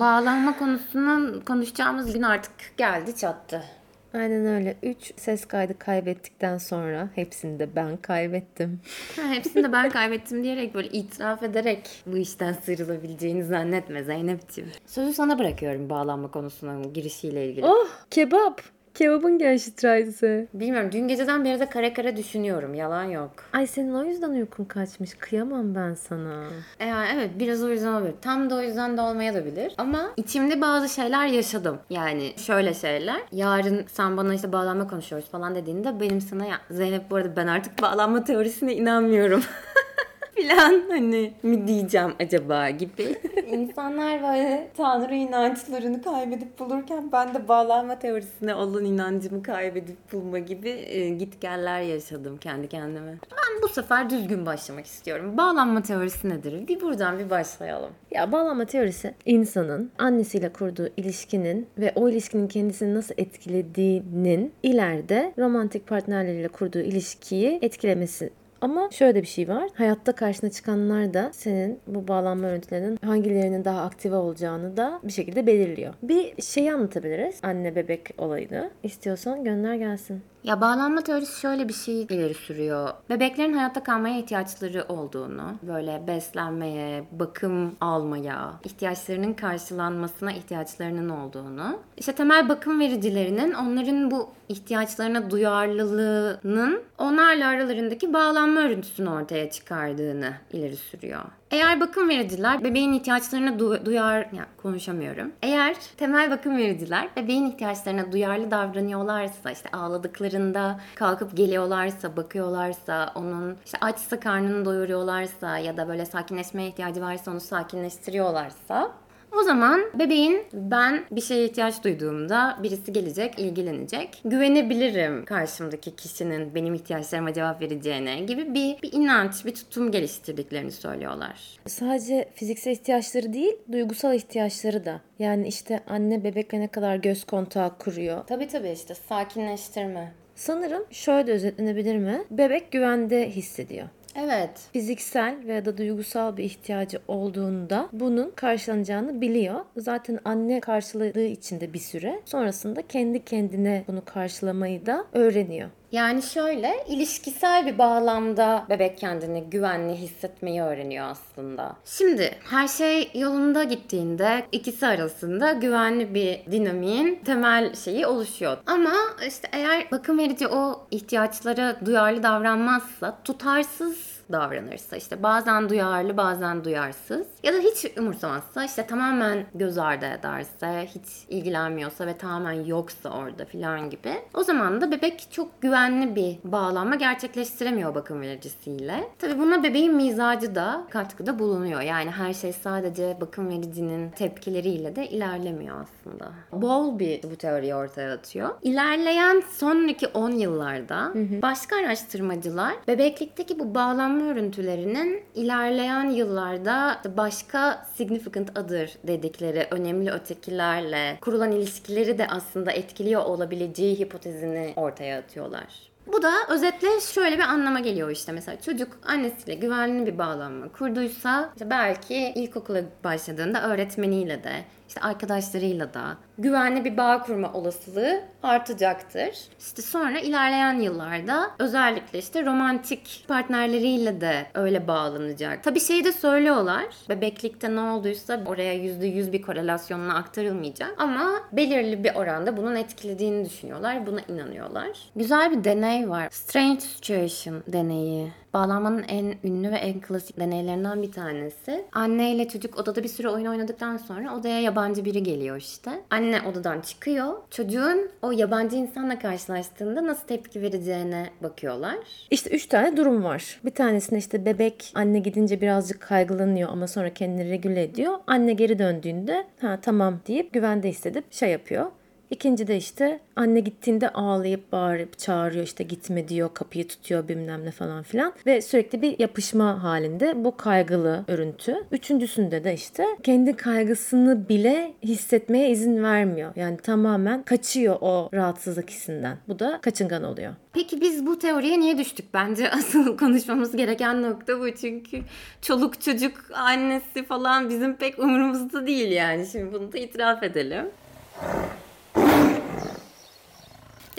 Bağlanma konusunun konuşacağımız gün artık geldi çattı. Aynen öyle. Üç ses kaydı kaybettikten sonra hepsini de ben kaybettim. Ha, hepsini de ben kaybettim diyerek böyle itiraf ederek bu işten sıyrılabileceğini zannetme Zeynep'ciğim. Sözü sana bırakıyorum bağlanma konusunun girişiyle ilgili. Oh kebap. Kebabın Gerçekten. Bilmiyorum dün geceden beri de kara kara düşünüyorum yalan yok. Ay senin o yüzden uykun kaçmış. Kıyamam ben sana. E Yani evet biraz o yüzden olabilir. Tam da o yüzden de olmaya da bilir. Ama içimde bazı şeyler yaşadım. Yani şöyle şeyler. Yarın sen bana işte bağlanma konuşuyoruz falan dediğinde benim sana ya Zeynep bu arada ben artık bağlanma teorisine inanmıyorum. filan hani mi diyeceğim acaba gibi. İnsanlar böyle tanrı inançlarını kaybedip bulurken ben de bağlanma teorisine olan inancımı kaybedip bulma gibi e, gitgeller yaşadım kendi kendime. Ben bu sefer düzgün başlamak istiyorum. Bağlanma teorisi nedir? Bir buradan bir başlayalım. Ya bağlanma teorisi insanın annesiyle kurduğu ilişkinin ve o ilişkinin kendisini nasıl etkilediğinin ileride romantik partnerleriyle kurduğu ilişkiyi etkilemesi ama şöyle bir şey var. Hayatta karşına çıkanlar da senin bu bağlanma örüntülerinin hangilerinin daha aktive olacağını da bir şekilde belirliyor. Bir şeyi anlatabiliriz. Anne bebek olayını. İstiyorsan gönder gelsin. Ya bağlanma teorisi şöyle bir şey ileri sürüyor. Bebeklerin hayatta kalmaya ihtiyaçları olduğunu, böyle beslenmeye, bakım almaya, ihtiyaçlarının karşılanmasına ihtiyaçlarının olduğunu, işte temel bakım vericilerinin onların bu ihtiyaçlarına duyarlılığının onlarla aralarındaki bağlanma örüntüsünü ortaya çıkardığını ileri sürüyor. Eğer bakım vericiler bebeğin ihtiyaçlarına du- duyar, ya konuşamıyorum. Eğer temel bakım vericiler bebeğin ihtiyaçlarına duyarlı davranıyorlarsa, işte ağladıklarında kalkıp geliyorlarsa, bakıyorlarsa, onun işte açsa karnını doyuruyorlarsa ya da böyle sakinleşmeye ihtiyacı varsa onu sakinleştiriyorlarsa o zaman bebeğin ben bir şeye ihtiyaç duyduğumda birisi gelecek, ilgilenecek. Güvenebilirim karşımdaki kişinin benim ihtiyaçlarıma cevap vereceğine gibi bir, bir inanç, bir tutum geliştirdiklerini söylüyorlar. Sadece fiziksel ihtiyaçları değil, duygusal ihtiyaçları da. Yani işte anne bebekle ne kadar göz kontağı kuruyor. Tabii tabii işte sakinleştirme. Sanırım şöyle özetlenebilir mi? Bebek güvende hissediyor. Evet. Fiziksel veya da duygusal bir ihtiyacı olduğunda bunun karşılanacağını biliyor. Zaten anne karşıladığı için de bir süre sonrasında kendi kendine bunu karşılamayı da öğreniyor. Yani şöyle ilişkisel bir bağlamda bebek kendini güvenli hissetmeyi öğreniyor aslında. Şimdi her şey yolunda gittiğinde ikisi arasında güvenli bir dinamiğin temel şeyi oluşuyor. Ama işte eğer bakım verici o ihtiyaçlara duyarlı davranmazsa tutarsız davranırsa işte bazen duyarlı bazen duyarsız ya da hiç umursamazsa işte tamamen göz ardı ederse hiç ilgilenmiyorsa ve tamamen yoksa orada filan gibi o zaman da bebek çok güvenli bir bağlanma gerçekleştiremiyor bakım vericisiyle. Tabi buna bebeğin mizacı da katkıda bulunuyor. Yani her şey sadece bakım vericinin tepkileriyle de ilerlemiyor aslında. Bol bir bu teoriyi ortaya atıyor. İlerleyen sonraki 10 yıllarda başka araştırmacılar bebeklikteki bu bağlanma örüntülerinin ilerleyen yıllarda başka significant other dedikleri önemli ötekilerle kurulan ilişkileri de aslında etkiliyor olabileceği hipotezini ortaya atıyorlar. Bu da özetle şöyle bir anlama geliyor işte mesela çocuk annesiyle güvenli bir bağlanma kurduysa işte belki ilkokula başladığında öğretmeniyle de işte arkadaşlarıyla da güvenli bir bağ kurma olasılığı artacaktır. İşte sonra ilerleyen yıllarda özellikle işte romantik partnerleriyle de öyle bağlanacak. Tabii şeyi de söylüyorlar. Bebeklikte ne olduysa oraya %100 bir korelasyonla aktarılmayacak. Ama belirli bir oranda bunun etkilediğini düşünüyorlar. Buna inanıyorlar. Güzel bir deney var. Strange Situation deneyi. Bağlanmanın en ünlü ve en klasik deneylerinden bir tanesi. Anne ile çocuk odada bir süre oyun oynadıktan sonra odaya yabancı biri geliyor işte. Anne odadan çıkıyor. Çocuğun o yabancı insanla karşılaştığında nasıl tepki vereceğine bakıyorlar. İşte üç tane durum var. Bir tanesinde işte bebek anne gidince birazcık kaygılanıyor ama sonra kendini regüle ediyor. Anne geri döndüğünde ha tamam deyip güvende hissedip şey yapıyor. İkinci de işte anne gittiğinde ağlayıp bağırıp çağırıyor işte gitme diyor kapıyı tutuyor bilmem ne falan filan ve sürekli bir yapışma halinde bu kaygılı örüntü. Üçüncüsünde de işte kendi kaygısını bile hissetmeye izin vermiyor. Yani tamamen kaçıyor o rahatsızlık hissinden. Bu da kaçıngan oluyor. Peki biz bu teoriye niye düştük? Bence asıl konuşmamız gereken nokta bu. Çünkü çoluk çocuk annesi falan bizim pek umurumuzda değil yani. Şimdi bunu da itiraf edelim.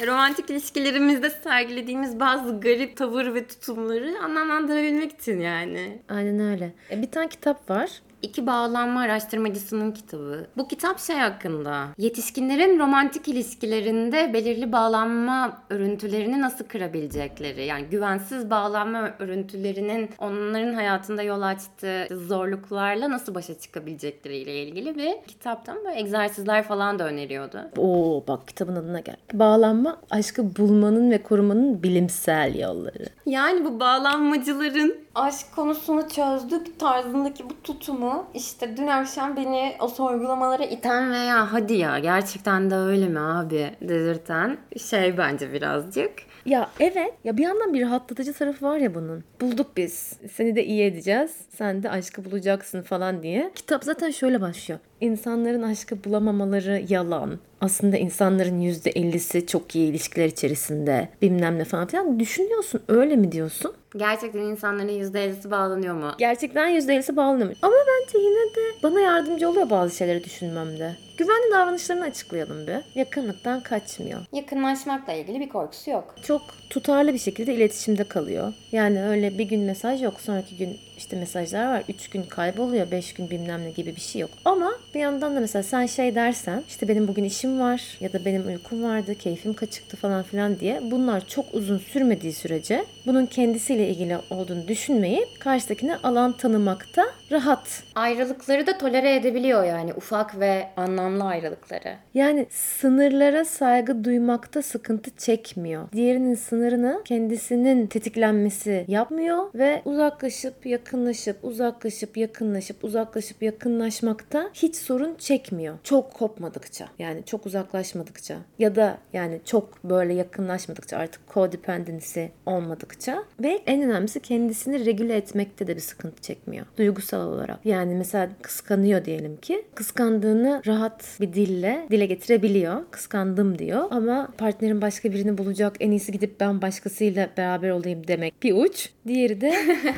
Romantik ilişkilerimizde sergilediğimiz bazı garip tavır ve tutumları anlamlandırabilmek için yani. Aynen öyle. E, bir tane kitap var. İki Bağlanma Araştırmacısının kitabı. Bu kitap şey hakkında. Yetişkinlerin romantik ilişkilerinde belirli bağlanma örüntülerini nasıl kırabilecekleri. Yani güvensiz bağlanma örüntülerinin onların hayatında yol açtığı zorluklarla nasıl başa çıkabilecekleriyle ilgili bir kitaptan böyle egzersizler falan da öneriyordu. Oo bak kitabın adına gel. Bağlanma aşkı bulmanın ve korumanın bilimsel yolları. Yani bu bağlanmacıların aşk konusunu çözdük tarzındaki bu tutumu işte dün akşam beni o sorgulamalara iten veya hadi ya gerçekten de öyle mi abi dedirten şey bence birazcık. Ya evet. Ya bir yandan bir rahatlatıcı tarafı var ya bunun. Bulduk biz. Seni de iyi edeceğiz. Sen de aşkı bulacaksın falan diye. Kitap zaten şöyle başlıyor. İnsanların aşkı bulamamaları yalan. Aslında insanların %50'si çok iyi ilişkiler içerisinde bilmem ne falan filan. Düşünüyorsun öyle mi diyorsun? Gerçekten insanların %50'si bağlanıyor mu? Gerçekten %50'si bağlanıyor. Ama bence yine de bana yardımcı oluyor bazı şeyleri düşünmemde. Güvenli davranışlarını açıklayalım bir. Yakınlıktan kaçmıyor. Yakınlaşmakla ilgili bir korkusu yok. Çok tutarlı bir şekilde iletişimde kalıyor. Yani öyle bir gün mesaj yok. Sonraki gün işte mesajlar var. Üç gün kayboluyor. Beş gün bilmem ne gibi bir şey yok. Ama bir yandan da mesela sen şey dersen işte benim bugün işim var ya da benim uykum vardı, keyfim kaçıktı falan filan diye bunlar çok uzun sürmediği sürece bunun kendisiyle ilgili olduğunu düşünmeyip karşıdakine alan tanımakta rahat. Ayrılıkları da tolere edebiliyor yani ufak ve anlamlı ayrılıkları. Yani sınırlara saygı duymakta sıkıntı çekmiyor. Diğerinin sınırını kendisinin tetiklenmesi yapmıyor ve uzaklaşıp yakınlaşıp uzaklaşıp yakınlaşıp uzaklaşıp yakınlaşmakta hiç sorun çekmiyor. Çok kopmadıkça yani çok uzaklaşmadıkça ya da yani çok böyle yakınlaşmadıkça artık codependency olmadıkça ve en önemlisi kendisini regüle etmekte de bir sıkıntı çekmiyor. Duygusal olarak. Yani mesela kıskanıyor diyelim ki. Kıskandığını rahat bir dille dile getirebiliyor. Kıskandım diyor ama partnerin başka birini bulacak. En iyisi gidip ben başkasıyla beraber olayım demek bir uç. Diğeri de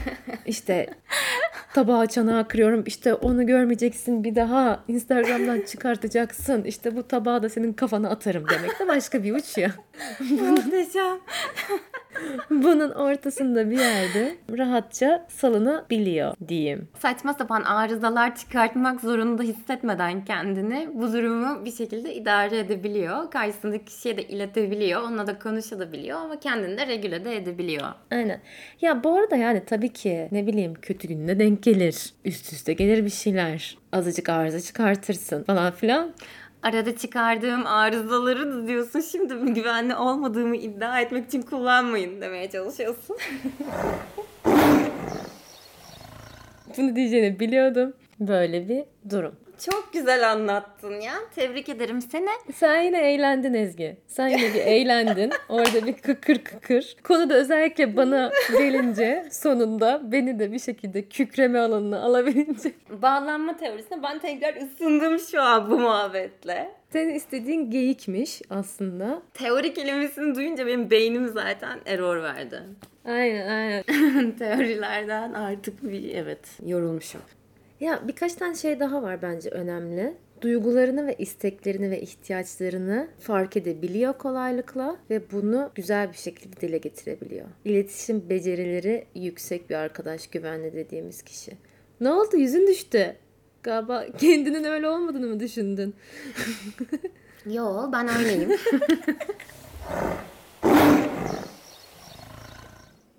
işte tabağı çanağı kırıyorum. İşte onu görmeyeceksin bir daha Instagram'dan çıkartacaksın. İşte bu tabağı da senin kafana atarım demek de başka bir uç ya. Muhteşem. Bunun ortasında bir yerde rahatça salınabiliyor diyeyim. Saçma sapan arızalar çıkartmak zorunda hissetmeden kendini bu durumu bir şekilde idare edebiliyor. Karşısındaki kişiye de iletebiliyor. Onunla da konuşabiliyor ama kendini de regüle de edebiliyor. Aynen. Ya bu arada yani tabii ki ne bileyim kötü gününe denk gelir. Üst üste gelir bir şeyler. Azıcık arıza çıkartırsın falan filan. Arada çıkardığım arızaları diyorsun şimdi güvenli olmadığımı iddia etmek için kullanmayın demeye çalışıyorsun. Bunu diyeceğini biliyordum. Böyle bir durum. Çok güzel anlattın ya. Tebrik ederim seni. Sen yine eğlendin Ezgi. Sen yine bir eğlendin. Orada bir kıkır kıkır. Konu da özellikle bana gelince sonunda beni de bir şekilde kükreme alanına alabilince. Bağlanma teorisine ben tekrar ısındım şu an bu muhabbetle. Senin istediğin geyikmiş aslında. Teori kelimesini duyunca benim beynim zaten error verdi. Aynen aynen. Teorilerden artık bir evet yorulmuşum. Ya birkaç tane şey daha var bence önemli. Duygularını ve isteklerini ve ihtiyaçlarını fark edebiliyor kolaylıkla ve bunu güzel bir şekilde dile getirebiliyor. İletişim becerileri yüksek bir arkadaş güvenli dediğimiz kişi. Ne oldu yüzün düştü. Galiba kendinin öyle olmadığını mı düşündün? Yo ben öyleyim.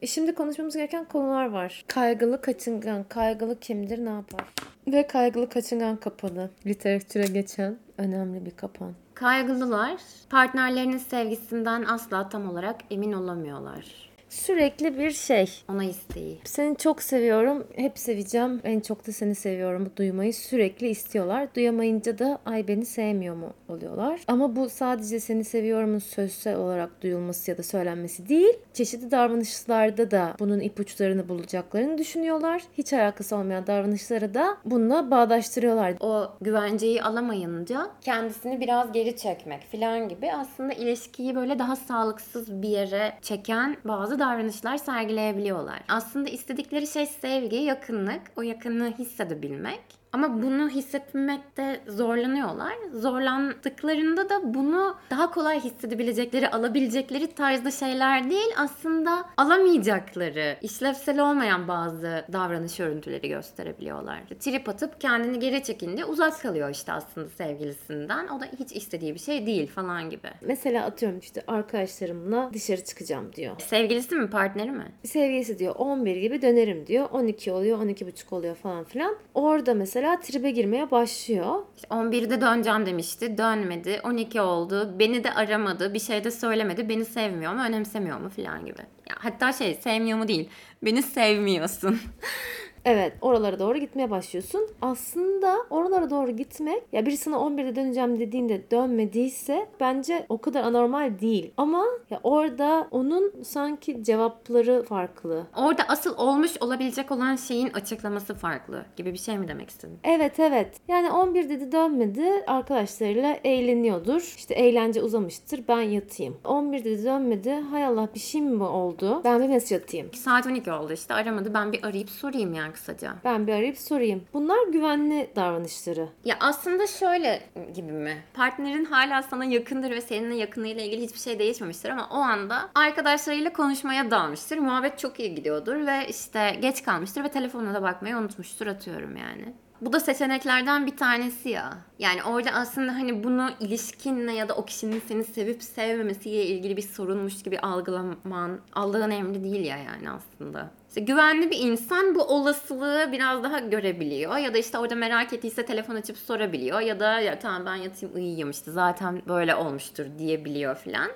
E şimdi konuşmamız gereken konular var. Kaygılı kaçıngan. Kaygılı kimdir, ne yapar? Ve kaygılı kaçıngan kapanı. Literatüre geçen önemli bir kapan. Kaygılılar partnerlerinin sevgisinden asla tam olarak emin olamıyorlar. Sürekli bir şey. Ona isteği. Seni çok seviyorum, hep seveceğim, en çok da seni seviyorum bu duymayı sürekli istiyorlar. Duyamayınca da ay beni sevmiyor mu oluyorlar. Ama bu sadece seni seviyorumun sözsel olarak duyulması ya da söylenmesi değil. Çeşitli davranışlarda da bunun ipuçlarını bulacaklarını düşünüyorlar. Hiç alakası olmayan davranışları da bununla bağdaştırıyorlar. O güvenceyi alamayınca kendisini biraz geri çekmek falan gibi aslında ilişkiyi böyle daha sağlıksız bir yere çeken bazı davranışlar sergileyebiliyorlar. Aslında istedikleri şey sevgi, yakınlık, o yakınlığı hissedebilmek. Ama bunu hissetmekte zorlanıyorlar. Zorlandıklarında da bunu daha kolay hissedebilecekleri, alabilecekleri tarzda şeyler değil aslında alamayacakları, işlevsel olmayan bazı davranış örüntüleri gösterebiliyorlar. Trip atıp kendini geri çekince uzak kalıyor işte aslında sevgilisinden. O da hiç istediği bir şey değil falan gibi. Mesela atıyorum işte arkadaşlarımla dışarı çıkacağım diyor. Sevgilisi mi, partneri mi? Sevgilisi diyor 11 gibi dönerim diyor. 12 oluyor, 12.30 oluyor falan filan. Orada mesela tribe girmeye başlıyor. İşte 11'de döneceğim demişti, dönmedi. 12 oldu, beni de aramadı, bir şey de söylemedi. Beni sevmiyor mu, önemsemiyor mu falan gibi. Ya hatta şey, sevmiyor mu değil, beni sevmiyorsun. Evet oralara doğru gitmeye başlıyorsun. Aslında oralara doğru gitmek ya biri sana 11'de döneceğim dediğinde dönmediyse bence o kadar anormal değil. Ama ya orada onun sanki cevapları farklı. Orada asıl olmuş olabilecek olan şeyin açıklaması farklı gibi bir şey mi demek istedin? Evet evet. Yani 11 dedi dönmedi. Arkadaşlarıyla eğleniyordur. İşte eğlence uzamıştır. Ben yatayım. 11 dedi dönmedi. Hay Allah bir şey mi oldu? Ben bir mesaj atayım. Saat 12 oldu işte aramadı. Ben bir arayıp sorayım yani kısaca. Ben bir arayıp sorayım. Bunlar güvenli davranışları. Ya aslında şöyle gibi mi? Partnerin hala sana yakındır ve seninle yakınlığıyla ilgili hiçbir şey değişmemiştir ama o anda arkadaşlarıyla konuşmaya dalmıştır. Muhabbet çok iyi gidiyordur ve işte geç kalmıştır ve telefonuna da bakmayı unutmuştur atıyorum yani. Bu da seçeneklerden bir tanesi ya. Yani orada aslında hani bunu ilişkinle ya da o kişinin seni sevip sevmemesiyle ilgili bir sorunmuş gibi algılaman Allah'ın emri değil ya yani aslında. İşte güvenli bir insan bu olasılığı biraz daha görebiliyor ya da işte orada merak ettiyse telefon açıp sorabiliyor ya da ya tamam ben yatayım uyuyayım işte zaten böyle olmuştur diyebiliyor filan.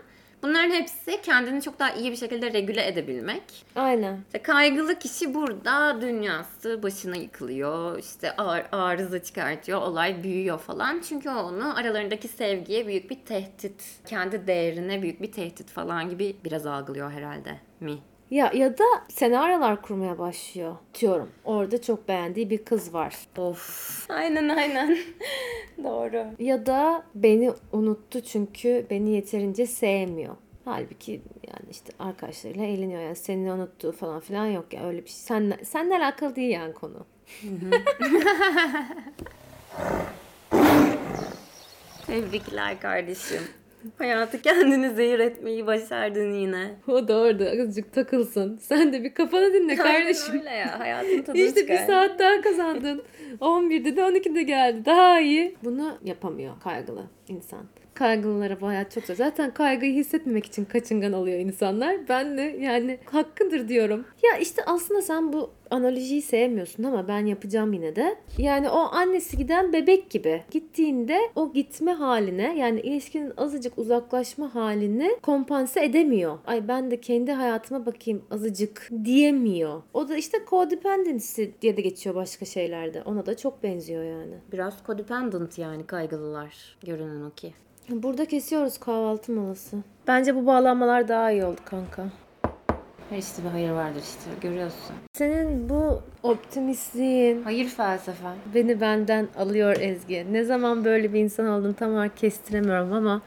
Bunların hepsi kendini çok daha iyi bir şekilde regüle edebilmek. Aynen. İşte kaygılı kişi burada dünyası başına yıkılıyor. işte ar- arıza çıkartıyor, olay büyüyor falan. Çünkü o onu aralarındaki sevgiye büyük bir tehdit, kendi değerine büyük bir tehdit falan gibi biraz algılıyor herhalde mi? Ya ya da senaryolar kurmaya başlıyor diyorum. Orada çok beğendiği bir kız var. Of. Aynen aynen. Doğru. Ya da beni unuttu çünkü beni yeterince sevmiyor. Halbuki yani işte arkadaşlarıyla eğleniyor yani seni unuttuğu falan filan yok ya öyle bir şey. Sen, seninle alakalı değil yani konu. Tebrikler kardeşim. Hayatı kendini zehir etmeyi başardın yine. O da orada azıcık takılsın. Sen de bir kafanı dinle kardeşim. Aynen öyle ya. Hayatın tadını İşte bir çıkar. saat daha kazandın. 11'de de 12'de geldi. Daha iyi. Bunu yapamıyor kaygılı insan. Kaygılılara bu hayat çok zor. Zaten kaygıyı hissetmemek için kaçıngan oluyor insanlar. Ben de yani hakkıdır diyorum. Ya işte aslında sen bu analojiyi sevmiyorsun ama ben yapacağım yine de. Yani o annesi giden bebek gibi. Gittiğinde o gitme haline yani ilişkinin azıcık uzaklaşma halini kompanse edemiyor. Ay ben de kendi hayatıma bakayım azıcık diyemiyor. O da işte codependency diye de geçiyor başka şeylerde. Ona da çok benziyor yani. Biraz codependent yani kaygılılar. Görünen o ki. Burada kesiyoruz kahvaltı molası. Bence bu bağlanmalar daha iyi oldu kanka. Her işte bir hayır vardır işte. Görüyorsun. Senin bu optimistliğin Hayır felsefe. beni benden alıyor Ezgi. Ne zaman böyle bir insan oldum tam olarak kestiremiyorum ama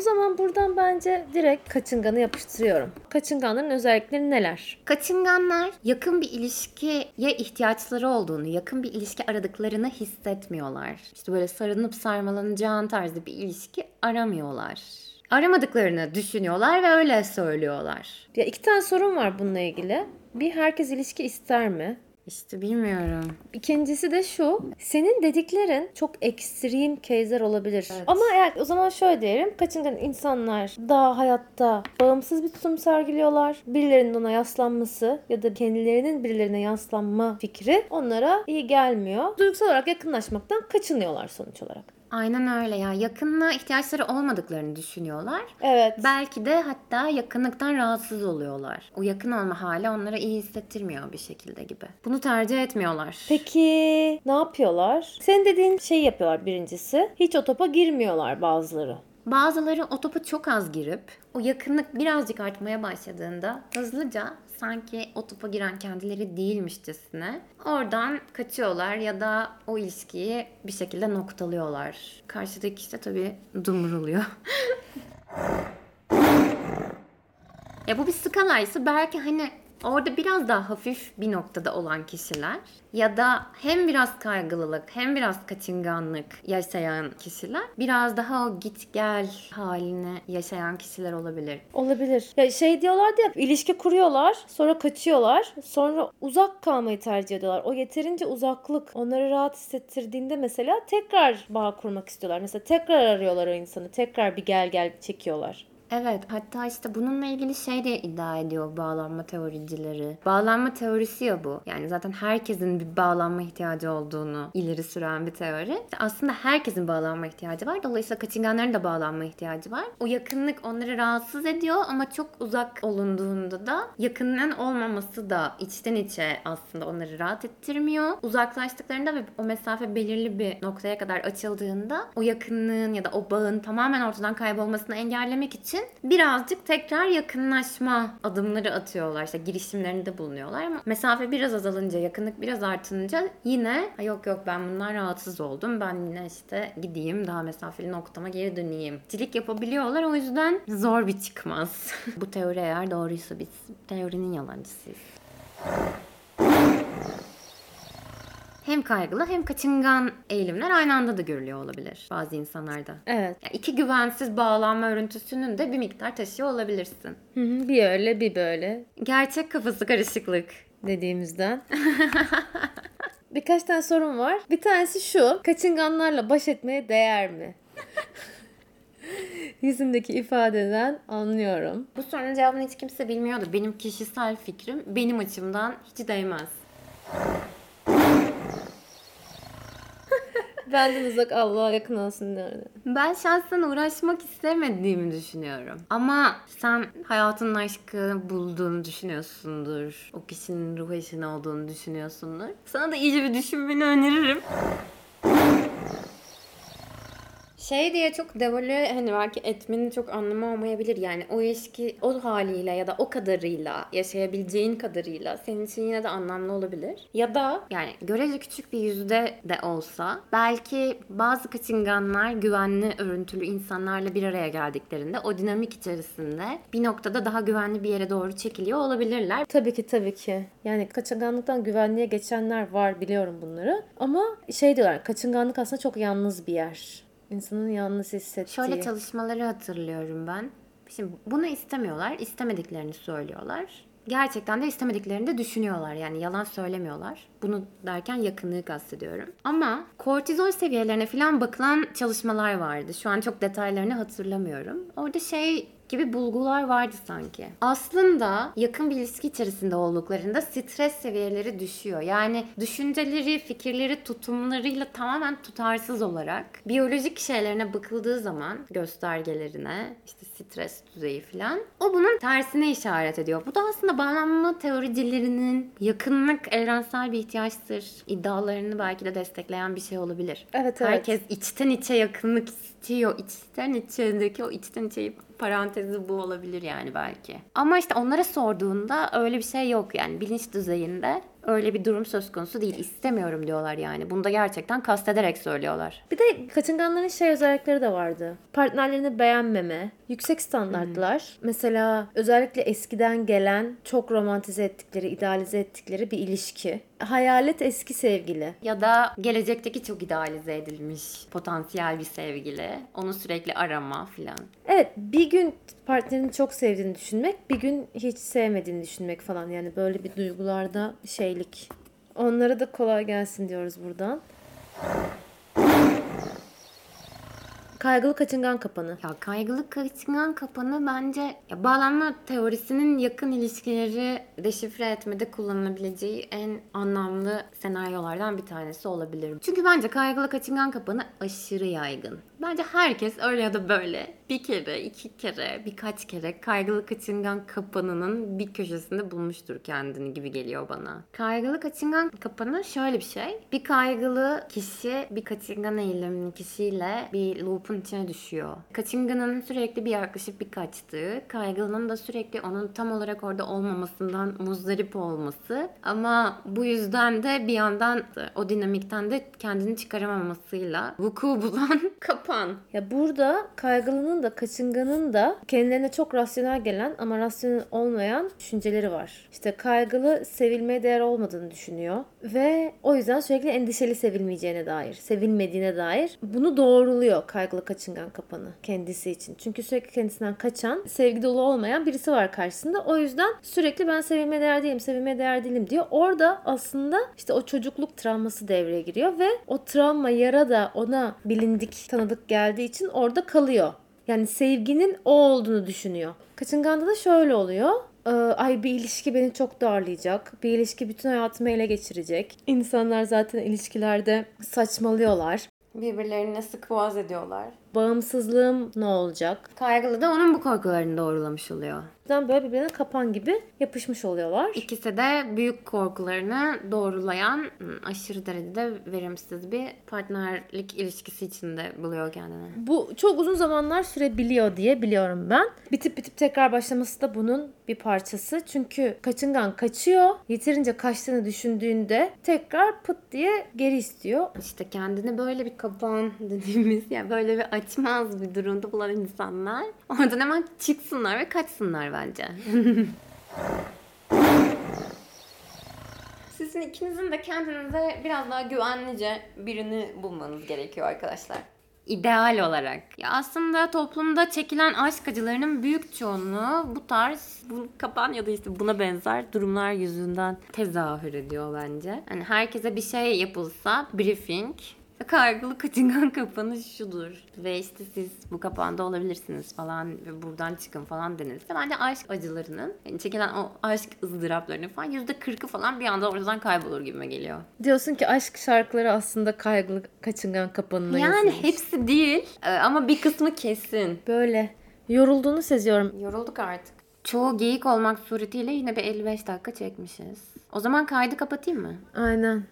o zaman buradan bence direkt kaçınganı yapıştırıyorum. Kaçınganların özellikleri neler? Kaçınganlar yakın bir ilişkiye ihtiyaçları olduğunu, yakın bir ilişki aradıklarını hissetmiyorlar. İşte böyle sarınıp sarmalanacağın tarzda bir ilişki aramıyorlar. Aramadıklarını düşünüyorlar ve öyle söylüyorlar. Ya iki tane sorun var bununla ilgili. Bir herkes ilişki ister mi? İşte bilmiyorum. İkincisi de şu. Senin dediklerin çok ekstrem case'ler olabilir. Ama eğer o zaman şöyle diyelim. Kaçıngan insanlar daha hayatta bağımsız bir tutum sergiliyorlar. Birilerinin ona yaslanması ya da kendilerinin birilerine yaslanma fikri onlara iyi gelmiyor. Duygusal olarak yakınlaşmaktan kaçınıyorlar sonuç olarak. Aynen öyle ya. Yakınlığa ihtiyaçları olmadıklarını düşünüyorlar. Evet. Belki de hatta yakınlıktan rahatsız oluyorlar. O yakın olma hali onlara iyi hissettirmiyor bir şekilde gibi. Bunu tercih etmiyorlar. Peki ne yapıyorlar? Senin dediğin şeyi yapıyorlar birincisi. Hiç o topa girmiyorlar bazıları. Bazıları o topa çok az girip o yakınlık birazcık artmaya başladığında hızlıca sanki o topa giren kendileri değilmişçesine oradan kaçıyorlar ya da o ilişkiyi bir şekilde noktalıyorlar. Karşıdaki kişi tabii dumur oluyor. Ya bu bir skalaysa belki hani orada biraz daha hafif bir noktada olan kişiler ya da hem biraz kaygılılık hem biraz kaçınganlık yaşayan kişiler biraz daha o git gel halini yaşayan kişiler olabilir. Olabilir. Ya şey diyorlardı ya ilişki kuruyorlar sonra kaçıyorlar sonra uzak kalmayı tercih ediyorlar. O yeterince uzaklık onları rahat hissettirdiğinde mesela tekrar bağ kurmak istiyorlar. Mesela tekrar arıyorlar o insanı tekrar bir gel gel çekiyorlar. Evet hatta işte bununla ilgili şey de iddia ediyor bağlanma teoricileri. Bağlanma teorisi ya bu. Yani zaten herkesin bir bağlanma ihtiyacı olduğunu ileri süren bir teori. Aslında herkesin bağlanma ihtiyacı var. Dolayısıyla kaçınganların da bağlanma ihtiyacı var. O yakınlık onları rahatsız ediyor ama çok uzak olunduğunda da yakınlığın olmaması da içten içe aslında onları rahat ettirmiyor. Uzaklaştıklarında ve o mesafe belirli bir noktaya kadar açıldığında o yakınlığın ya da o bağın tamamen ortadan kaybolmasını engellemek için birazcık tekrar yakınlaşma adımları atıyorlar. İşte girişimlerinde bulunuyorlar ama mesafe biraz azalınca, yakınlık biraz artınca yine "Ha yok yok ben bundan rahatsız oldum. Ben yine işte gideyim daha mesafeli noktama geri döneyim. Cilik yapabiliyorlar o yüzden zor bir çıkmaz. Bu teori eğer doğruysa biz teorinin yalancısıyız. Hem kaygılı hem kaçıngan eğilimler aynı anda da görülüyor olabilir bazı insanlarda. Evet. Ya iki güvensiz bağlanma örüntüsünün de bir miktar taşıyor olabilirsin. Hı hı, bir öyle bir böyle Gerçek kafası karışıklık. dediğimizden. Birkaç tane sorum var. Bir tanesi şu. Kaçınganlarla baş etmeye değer mi? Yüzündeki ifadeden anlıyorum. Bu sorunun cevabını hiç kimse bilmiyordur. Benim kişisel fikrim benim açımdan hiç değmez. Benden uzak Allah'a yakın olsun diyorum. Ben şahsen uğraşmak istemediğimi düşünüyorum. Ama sen hayatının aşkı bulduğunu düşünüyorsundur. O kişinin ruh eşin olduğunu düşünüyorsundur. Sana da iyice bir düşünmeni öneririm. Şey diye çok devole hani belki etmenin çok anlamı olmayabilir. Yani o ilişki o haliyle ya da o kadarıyla yaşayabileceğin kadarıyla senin için yine de anlamlı olabilir. Ya da yani görece küçük bir yüzde de olsa belki bazı kaçınganlar güvenli örüntülü insanlarla bir araya geldiklerinde o dinamik içerisinde bir noktada daha güvenli bir yere doğru çekiliyor olabilirler. Tabii ki tabii ki. Yani kaçınganlıktan güvenliğe geçenler var biliyorum bunları. Ama şey diyorlar kaçınganlık aslında çok yalnız bir yer. İnsanın yalnız hissettiği. Şöyle çalışmaları hatırlıyorum ben. Şimdi bunu istemiyorlar, istemediklerini söylüyorlar. Gerçekten de istemediklerini de düşünüyorlar. Yani yalan söylemiyorlar. Bunu derken yakınlığı kastediyorum. Ama kortizol seviyelerine falan bakılan çalışmalar vardı. Şu an çok detaylarını hatırlamıyorum. Orada şey gibi bulgular vardı sanki. Aslında yakın bir ilişki içerisinde olduklarında stres seviyeleri düşüyor. Yani düşünceleri, fikirleri, tutumlarıyla tamamen tutarsız olarak biyolojik şeylerine bakıldığı zaman göstergelerine, işte stres düzeyi falan o bunun tersine işaret ediyor. Bu da aslında bağlanma teoricilerinin yakınlık evrensel bir ihtiyaçtır iddialarını belki de destekleyen bir şey olabilir. Evet, evet. Herkes içten içe yakınlık istiyor. İçten içindeki o içten içe parantezi bu olabilir yani belki. Ama işte onlara sorduğunda öyle bir şey yok yani bilinç düzeyinde öyle bir durum söz konusu değil. İstemiyorum diyorlar yani. Bunu da gerçekten kastederek söylüyorlar. Bir de kaçınganların şey özellikleri de vardı. Partnerlerini beğenmeme, yüksek standartlar. Mesela özellikle eskiden gelen çok romantize ettikleri, idealize ettikleri bir ilişki. Hayalet eski sevgili. Ya da gelecekteki çok idealize edilmiş potansiyel bir sevgili. Onu sürekli arama filan. Evet bir gün partnerini çok sevdiğini düşünmek, bir gün hiç sevmediğini düşünmek falan. Yani böyle bir duygularda şeylik. Onlara da kolay gelsin diyoruz buradan. Kaygılı kaçıngan kapanı. Ya kaygılı kaçıngan kapanı bence ya bağlanma teorisinin yakın ilişkileri deşifre etmede kullanılabileceği en anlamlı senaryolardan bir tanesi olabilir. Çünkü bence kaygılı kaçıngan kapanı aşırı yaygın. Bence herkes öyle ya da böyle bir kere, iki kere, birkaç kere kaygılı kaçıngan kapanının bir köşesinde bulmuştur kendini gibi geliyor bana. Kaygılı kaçıngan kapanı şöyle bir şey. Bir kaygılı kişi bir kaçıngan eğilimli kişiyle bir loop'un içine düşüyor. Kaçınganın sürekli bir yaklaşıp bir kaçtığı, kaygılının da sürekli onun tam olarak orada olmamasından muzdarip olması ama bu yüzden de bir yandan o dinamikten de kendini çıkaramamasıyla vuku bulan kapan. Ya burada kaygılının da kaçınganın da kendilerine çok rasyonel gelen ama rasyonel olmayan düşünceleri var. İşte kaygılı sevilmeye değer olmadığını düşünüyor ve o yüzden sürekli endişeli sevilmeyeceğine dair, sevilmediğine dair bunu doğruluyor kaygılı kaçıngan kapanı kendisi için. Çünkü sürekli kendisinden kaçan, sevgi dolu olmayan birisi var karşısında. O yüzden sürekli ben sevilmeye değer değilim, sevilmeye değer değilim diyor. Orada aslında işte o çocukluk travması devreye giriyor ve o travma yara da ona bilindik, tanıdık geldiği için orada kalıyor. Yani sevginin o olduğunu düşünüyor. Kaçınganda da şöyle oluyor. Ee, Ay bir ilişki beni çok darlayacak. Bir ilişki bütün hayatımı ele geçirecek. İnsanlar zaten ilişkilerde saçmalıyorlar. Birbirlerine sık boğaz ediyorlar. Bağımsızlığım ne olacak? Kaygılı da onun bu korkularını doğrulamış oluyor. Yüzden böyle birbirine kapan gibi yapışmış oluyorlar. İkisi de büyük korkularını doğrulayan ım, aşırı derecede verimsiz bir partnerlik ilişkisi içinde buluyor kendini. Bu çok uzun zamanlar sürebiliyor diye biliyorum ben. Bitip bitip tekrar başlaması da bunun bir parçası. Çünkü kaçıngan kaçıyor. Yeterince kaçtığını düşündüğünde tekrar pıt diye geri istiyor. İşte kendini böyle bir kapan dediğimiz ya böyle bir açmaz bir durumda bulan insanlar oradan hemen çıksınlar ve kaçsınlar bence. Sizin ikinizin de kendinize biraz daha güvenlice birini bulmanız gerekiyor arkadaşlar. İdeal olarak. Ya aslında toplumda çekilen aşk acılarının büyük çoğunluğu bu tarz bu kapan ya da işte buna benzer durumlar yüzünden tezahür ediyor bence. Hani herkese bir şey yapılsa briefing kaygılı kaçıngan kapanış şudur. Ve işte siz bu kapanda olabilirsiniz falan ve buradan çıkın falan denilse bence aşk acılarının yani çekilen o aşk ızdıraplarının falan yüzde kırkı falan bir anda oradan kaybolur gibime geliyor. Diyorsun ki aşk şarkıları aslında kaygılı kaçıngan kapanına Yani yazılmış. hepsi değil e, ama bir kısmı kesin. Böyle yorulduğunu seziyorum. Yorulduk artık. Çoğu geyik olmak suretiyle yine bir 55 dakika çekmişiz. O zaman kaydı kapatayım mı? Aynen.